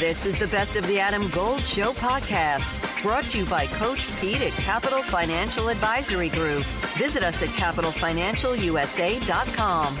This is the Best of the Adam Gold Show podcast, brought to you by Coach Pete at Capital Financial Advisory Group. Visit us at capitalfinancialusa.com.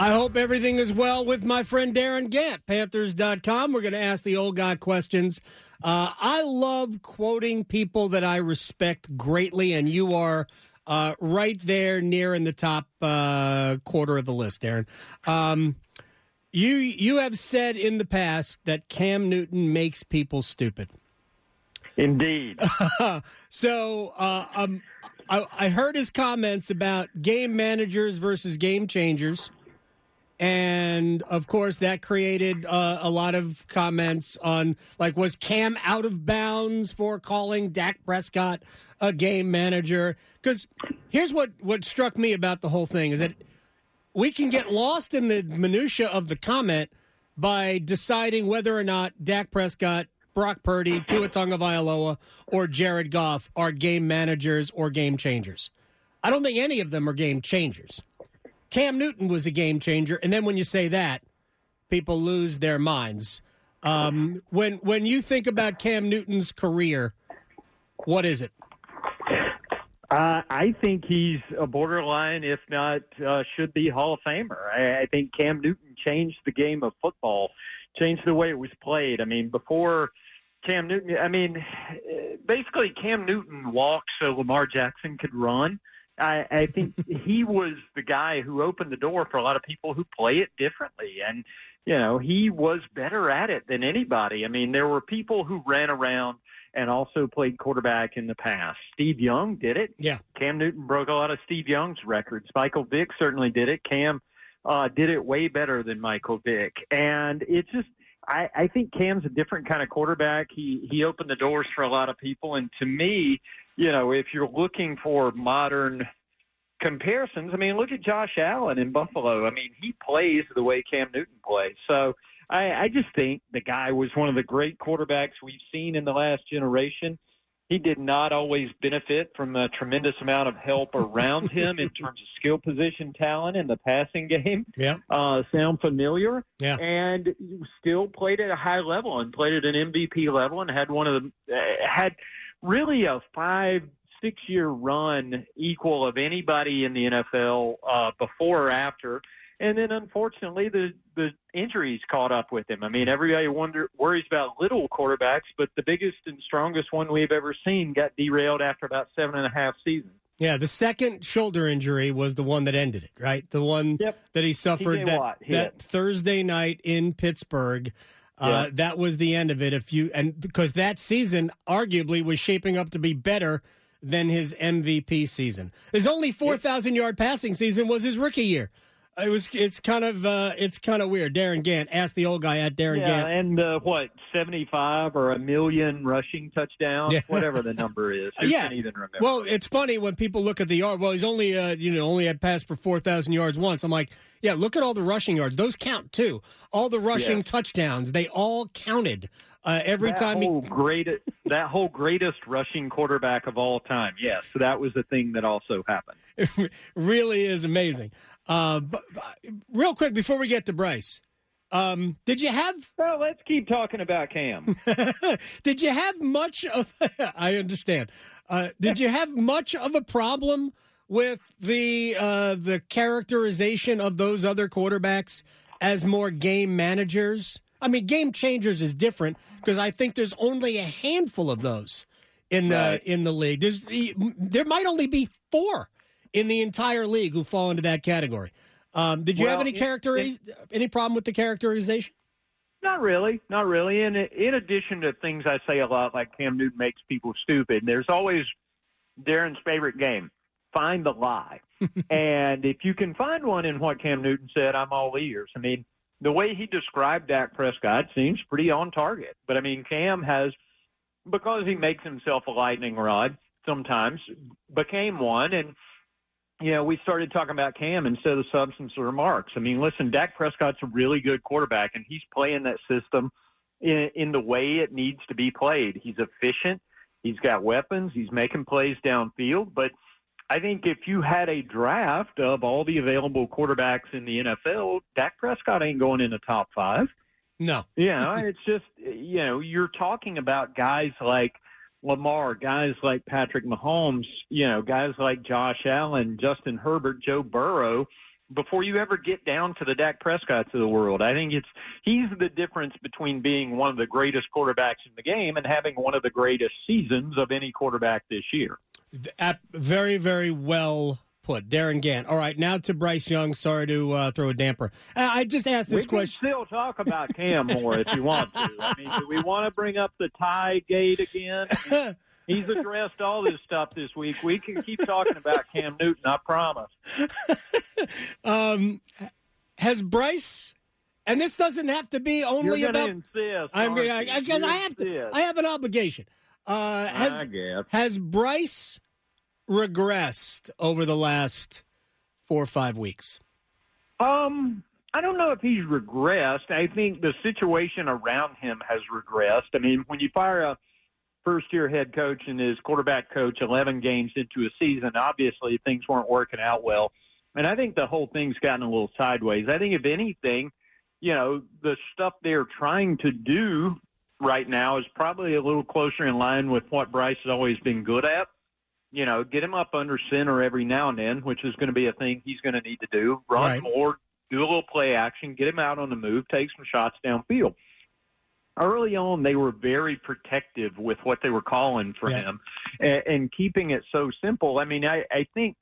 I hope everything is well with my friend Darin Gantt, Panthers.com. We're going to ask the old guy questions. Uh, I love quoting people that I respect greatly, and you are uh, right there near in the top uh, quarter of the list, Darin. Um, you you have said in the past that Cam Newton makes people stupid. Indeed. so uh, um, I, I heard his comments about game managers versus game changers. And of course, that created uh, a lot of comments on like, was Cam out of bounds for calling Dak Prescott a game manager? Because here's what what struck me about the whole thing is that we can get lost in the minutia of the comment by deciding whether or not Dak Prescott, Brock Purdy, Tua Tagovailoa, or Jared Goff are game managers or game changers. I don't think any of them are game changers. Cam Newton was a game changer, and then when you say that, people lose their minds. Um, when when you think about Cam Newton's career, what is it? Uh, I think he's a borderline, if not uh, should be Hall of Famer. I, I think Cam Newton changed the game of football, changed the way it was played. I mean, before Cam Newton, I mean, basically Cam Newton walked so Lamar Jackson could run. I, I think he was the guy who opened the door for a lot of people who play it differently. And, you know, he was better at it than anybody. I mean, there were people who ran around and also played quarterback in the past. Steve Young did it. Yeah. Cam Newton broke a lot of Steve Young's records. Michael Vick certainly did it. Cam uh, did it way better than Michael Vick. And it's just, I, I think Cam's a different kind of quarterback. He he opened the doors for a lot of people, and to me, you know, if you're looking for modern comparisons, I mean, look at Josh Allen in Buffalo. I mean, he plays the way Cam Newton plays. So I, I just think the guy was one of the great quarterbacks we've seen in the last generation. He did not always benefit from a tremendous amount of help around him in terms of skill position talent in the passing game. Yeah. Uh, sound familiar? Yeah. And still played at a high level and played at an MVP level and had one of the, uh, had really a five, six year run equal of anybody in the NFL uh, before or after. And then, unfortunately, the the injuries caught up with him. I mean, everybody wonder worries about little quarterbacks, but the biggest and strongest one we've ever seen got derailed after about seven and a half seasons. Yeah, the second shoulder injury was the one that ended it, right? The one Yep. that he suffered that, that Thursday night in Pittsburgh. Uh. That was the end of it. If you and because that season arguably was shaping up to be better than his MVP season. His only four thousand yard passing season was his rookie year. It was. It's kind of. Uh, it's kind of weird. Darin Gantt. Ask the old guy at Darin Yeah, Gantt. and uh, what seventy five or a million rushing touchdowns, Yeah. whatever the number is. Who yeah. can even remember? Well, it's funny when people look at the yard. Well, he's only uh, you know only had passed for four thousand yards once. I'm like, yeah, look at all the rushing yards. Those count too. All the rushing Yeah. touchdowns. They all counted. Uh, every that time he whole greatest that whole greatest rushing quarterback of all time. Yes, so that was the thing that also happened. it really is amazing. Uh, but, but real quick before we get to Bryce, um, did you have Well, let's keep talking about Cam. did you have much of? I understand. Uh, did you have much of a problem with the uh, the characterization of those other quarterbacks as more game managers? I mean, game changers is different because I think there's only a handful of those in the Right. in the league. There's there might only be four in the entire league who fall into that category. Um, did you have any character any problem with the characterization? Not really, not really. And in addition to things I say a lot, like Cam Newton makes people stupid, there's always Darin's favorite game: find the lie. and if you can find one in what Cam Newton said, I'm all ears. I mean, the way he described Dak Prescott seems pretty on target. But I mean, Cam has because he makes himself a lightning rod sometimes became one and you know, we started talking about Cam instead of substance of remarks. I mean, listen, Dak Prescott's a really good quarterback, and he's playing that system in, in the way it needs to be played. He's efficient. He's got weapons. He's making plays downfield. But I think if you had a draft of all the available quarterbacks in the NFL, Dak Prescott ain't going in the top five. No. Yeah, it's just you know you're talking about guys like Lamar, guys like Patrick Mahomes, you know, guys like Josh Allen, Justin Herbert, Joe Burrow. Before you ever get down to the Dak Prescotts of the world, I think it's he's the difference between being one of the greatest quarterbacks in the game and having one of the greatest seasons of any quarterback this year. At Very, very well put. Darin Gantt. All right, now to Bryce Young. Sorry to uh, throw a damper. Uh, I just asked this we question. We can still talk about Cam more if you want to. I mean, do we want to bring up the tie gate again? He's addressed all this stuff this week. We can keep talking about Cam Newton. I promise. um, has Bryce? And this doesn't have to be only about. Insist, I mean, I, I, I have to. I have an obligation. Uh, has, has Bryce regressed over the last four or five weeks? Um, I don't know if he's regressed. I think the situation around him has regressed. I mean, when you fire a first year head coach and his quarterback coach 11 games into a season, obviously things weren't working out well. And I think the whole thing's gotten a little sideways. I think, if anything, you know, the stuff they're trying to do right now is probably a little closer in line with what Bryce has always been good at. You know, get him up under center every now and then, which is going to be a thing he's going to need to do. Run right. more, do a little play action, get him out on the move, take some shots downfield. Early on, they were very protective with what they were calling for Yeah. him and, and keeping it so simple. I mean, I, I think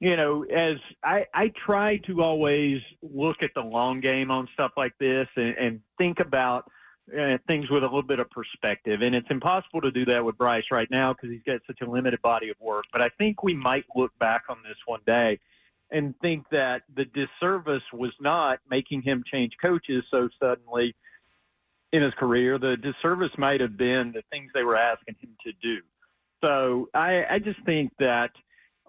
you know, as I, I try to always look at the long game on stuff like this and, and think about uh, things with a little bit of perspective. And it's impossible to do that with Bryce right now because he's got such a limited body of work. But I think we might look back on this one day and think that the disservice was not making him change coaches so suddenly in his career. The disservice might have been the things they were asking him to do. So I, I just think that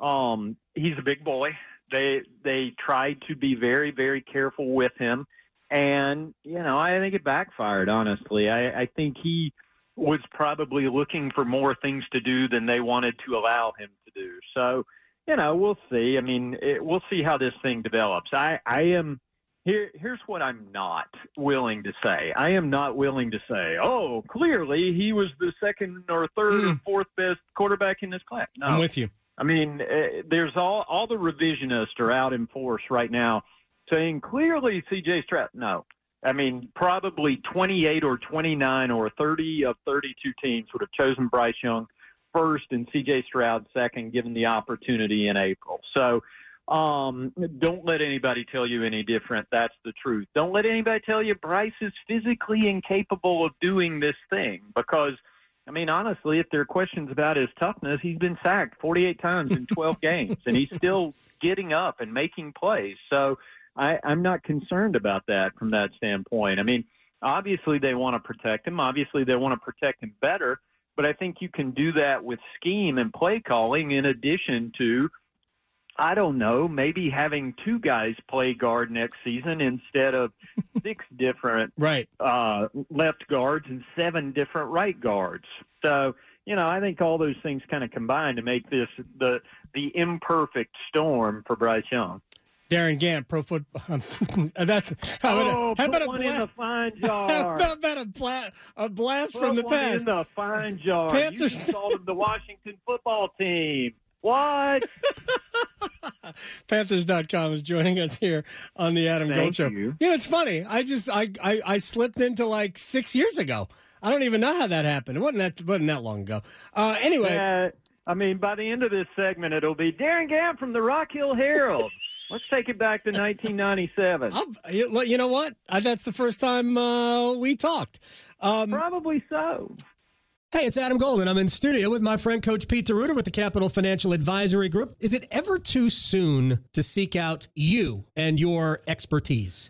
um, he's a big boy. They they tried to be very very careful with him, and you know I think it backfired. Honestly, I, I think he was probably looking for more things to do than they wanted to allow him to do. So you know we'll see. I mean it, we'll see how this thing develops. I I am. Here, here's what I'm not willing to say. I am not willing to say, oh, clearly he was the second or third or Mm. fourth best quarterback in this class. No, I'm with you. I mean, uh, there's all all the revisionists are out in force right now, saying clearly C.J. Stroud. No, I mean probably 28 or 29 or 30 of 32 teams would have chosen Bryce Young first and C.J. Stroud second, given the opportunity in April. So. Um, don't let anybody tell you any different. That's the truth. Don't let anybody tell you Bryce is physically incapable of doing this thing because I mean, honestly, if there are questions about his toughness, he's been sacked 48 times in 12 games, and he's still getting up and making plays. So I, I'm not concerned about that from that standpoint. I mean, obviously they want to protect him. Obviously they want to protect him better. But I think you can do that with scheme and play calling in addition to, I don't know, maybe having two guys play guard next season instead of six different Right. uh, left guards and seven different right guards. So, you know, I think all those things kind of combine to make this the the imperfect storm for Bryce Young. Darin Gantt, pro football. that's how about, oh, a, how about a one in the blast? fine How about a, bla- a blast Put from the one past? in the fine jar. Panthers- You called them the Washington football team. What? Panthers.com is joining us here on the Adam Thank Gold Show. you. know, it's funny. I just I, I I slipped into like six years ago. I don't even know how that happened. It wasn't that wasn't that long ago. Uh, anyway, Uh, I mean, by the end of this segment, it'll be Darin Gantt from the Rock Hill Herald. Let's take it back to 1997. I'll, you know what? That's the first time uh, we talked. Um, Probably so. Hey, it's Adam Golden. I'm in studio with my friend Coach Pete DeRuiter with the Capital Financial Advisory Group. Is it ever too soon to seek out you and your expertise?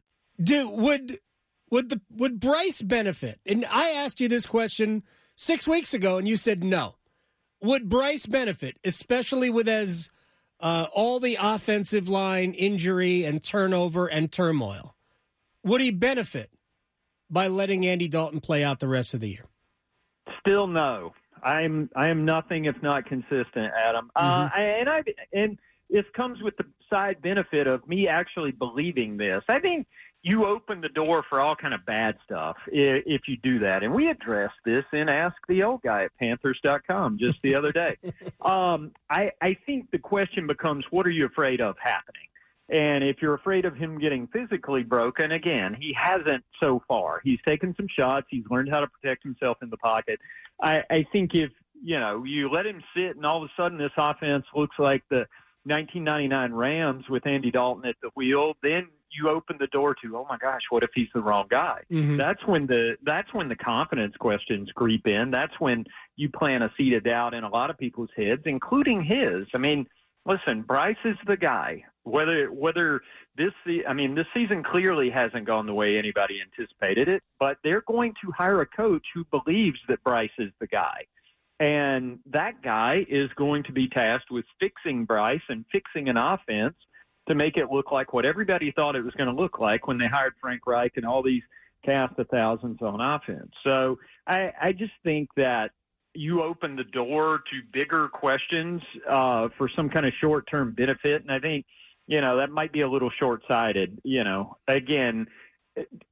Do would would the would Bryce benefit? And I asked you this question six weeks ago, and you said no. Would Bryce benefit, especially with as uh, all the offensive line injury and turnover and turmoil? Would he benefit by letting Andy Dalton play out the rest of the year? Still no. I'm I am nothing if not consistent, Adam. Uh, Mm-hmm. and I and this comes with the side benefit of me actually believing this. I think you open the door for all kind of bad stuff if, if you do that. And we addressed this in Ask the Old Guy at Panthers.com just the other day. um, I I think the question becomes, what are you afraid of happening? And if you're afraid of him getting physically broken, again, he hasn't so far. He's taken some shots. He's learned how to protect himself in the pocket. I, I think if you know you let him sit, and all of a sudden this offense looks like the 1999 Rams with Andy Dalton at the wheel, then you open the door to, oh my gosh, what if he's the wrong guy? Mhm. That's when the that's when the confidence questions creep in. That's when you plant a seed of doubt in a lot of people's heads, including his. I mean, listen, Bryce is the guy. Whether whether this I mean this season clearly hasn't gone the way anybody anticipated it, but they're going to hire a coach who believes that Bryce is the guy. And that guy is going to be tasked with fixing Bryce and fixing an offense to make it look like what everybody thought it was going to look like when they hired Frank Reich and all these cast of thousands on offense. So I, I just think that you open the door to bigger questions uh, for some kind of short term benefit. And I think, you know, that might be a little short sighted. You know, again,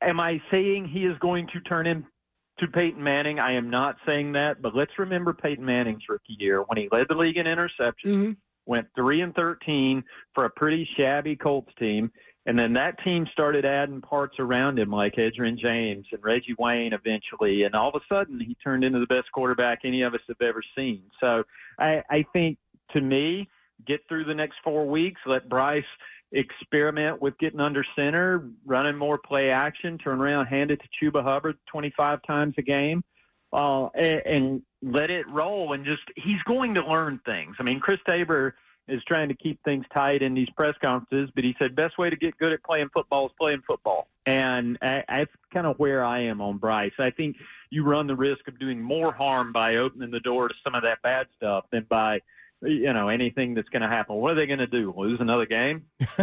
am I saying he is going to turn into Peyton Manning? I am not saying that, but let's remember Peyton Manning's rookie year when he led the league in interceptions Mhm. Went three and thirteen for a pretty shabby Colts team, and then that team started adding parts around him like Edgerrin James and Reggie Wayne eventually, and all of a sudden he turned into the best quarterback any of us have ever seen. So I, I think to me, get through the next four weeks, let Bryce experiment with getting under center, running more play action, turn around, hand it to Chuba Hubbard 25 times a game uh, and, and let it roll. And just he's going to learn things. I mean, Chris Tabor is trying to keep things tight in these press conferences, but he said best way to get good at playing football is playing football. And I, that's kind of where I am on Bryce. I think you run the risk of doing more harm by opening the door to some of that bad stuff than by you know anything that's going to happen. What are they going to do? Lose another game?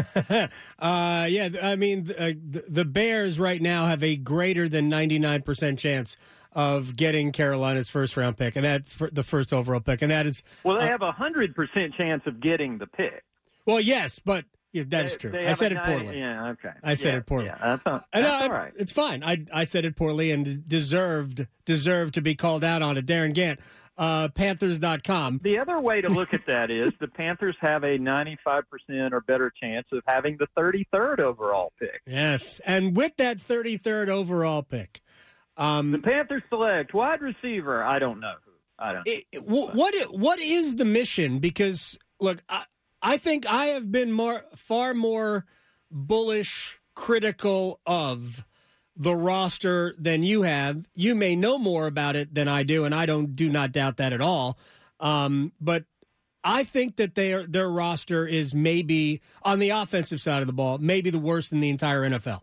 uh, yeah, I mean, uh, the, the Bears right now have a greater than 99% chance of getting Carolina's first round pick, and that for the first overall pick, and that is Well, they Uh, have a hundred percent chance of getting the pick. well, yes, but yeah, that is They- true. I said it poorly. Yeah, okay. I said Yeah, it poorly. Yeah, that's, that's know, all right. It's fine. I I said it poorly and deserved deserved to be called out on it. Darin Gantt, uh, Panthers.com. The other way to look at that is the Panthers have a 95% or better chance of having the 33rd overall pick. Yes, and with that 33rd overall pick, The um, Panthers select wide receiver. I don't know. I don't. it, it- what what is the mission? Because look, I, I think I have been more far more bullish, critical of the roster than you have. You may know more about it than I do, and I don't do not doubt that at all. Um, but I think that their their roster is maybe on the offensive side of the ball, maybe the worst in the entire NFL.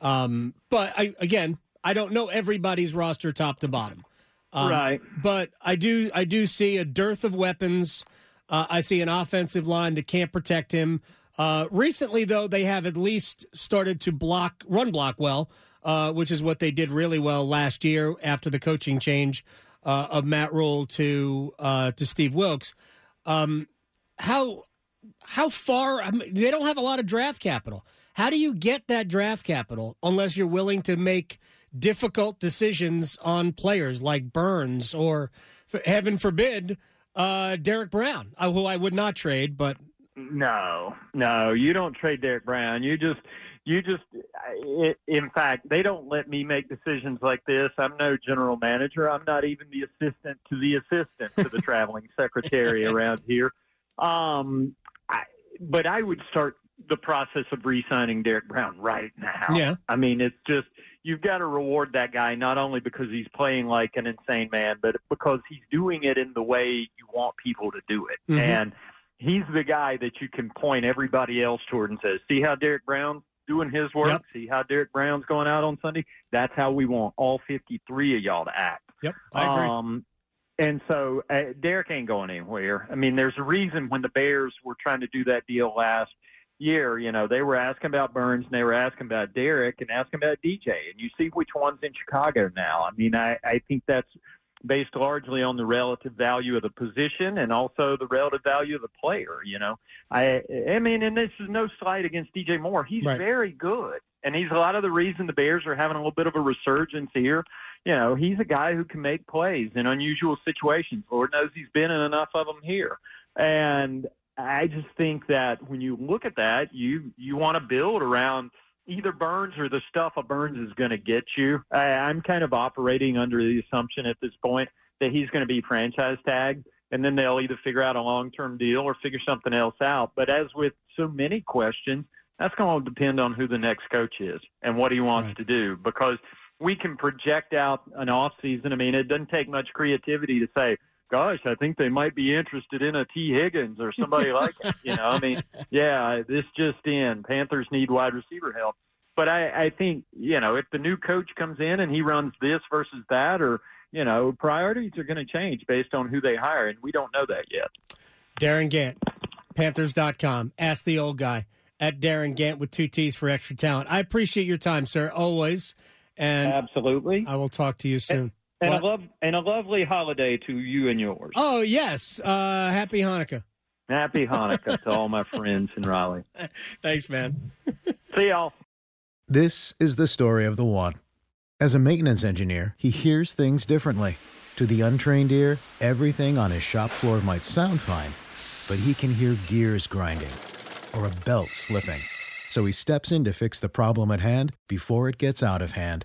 Um, but I, again, I don't know everybody's roster top to bottom. Um, Right. But I do I do see a dearth of weapons. Uh, I see an offensive line that can't protect him. Uh, recently, though, they have at least started to block run block well, uh, which is what they did really well last year after the coaching change uh, of Matt Rhule to uh, to Steve Wilks. Um, how how far I mean, they don't have a lot of draft capital. How do you get that draft capital unless you're willing to make difficult decisions on players like Burns or, heaven forbid, uh, Derrick Brown, uh, who I would not trade, but No, no, you don't trade Derrick Brown. You just, you just. In fact, they don't let me make decisions like this. I'm no general manager. I'm not even the assistant to the assistant to the traveling secretary around here. Um, I, but I would start the process of re-signing Derrick Brown right now. Yeah. I mean, it's just you've got to reward that guy not only because he's playing like an insane man, but because he's doing it in the way you want people to do it. Mhm. And he's the guy that you can point everybody else toward and says, "See how Derrick Brown doing his work, Yep. see how Derrick Brown's going out on Sunday. That's how we want all 53 of y'all to act. Yep, I agree. Um, and so uh, Derrick ain't going anywhere. I mean, there's a reason when the Bears were trying to do that deal last year, you know, they were asking about Burns and they were asking about Derrick and asking about DJ. And you see which one's in Chicago now. I mean, I, I think that's based largely on the relative value of the position and also the relative value of the player, you know. I I mean, and this is no slight against DJ Moore. He's Right. very good. And he's a lot of the reason the Bears are having a little bit of a resurgence here you know, he's a guy who can make plays in unusual situations. Lord knows he's been in enough of them here. And I just think that when you look at that, you you want to build around either Burns or the stuff a Burns is going to get you. I, I'm kind of operating under the assumption at this point that he's going to be franchise tagged, and then they'll either figure out a long term deal or figure something else out. But as with so many questions, that's going to depend on who the next coach is and what he wants Right. to do because we can project out an off season. I mean, it doesn't take much creativity to say, "Gosh, I think they might be interested in a Tee Higgins or somebody like it." You know, I mean, yeah, this just in. Panthers need wide receiver help, but I, I think you know if the new coach comes in and he runs this versus that, or you know, priorities are going to change based on who they hire, and we don't know that yet. Darin Gantt, Panthers.com. Ask the old guy at Darin Gantt with two T's for extra talent. I appreciate your time, sir, always. And Absolutely, I will talk to you soon. And What? a love and a lovely holiday to you and yours. Oh, yes. Uh, happy Hanukkah. Happy Hanukkah to all my friends in Raleigh. Thanks, man. See y'all. This is the story of the one. As a maintenance engineer, he hears things differently. To the untrained ear, everything on his shop floor might sound fine, but he can hear gears grinding or a belt slipping. So he steps in to fix the problem at hand before it gets out of hand.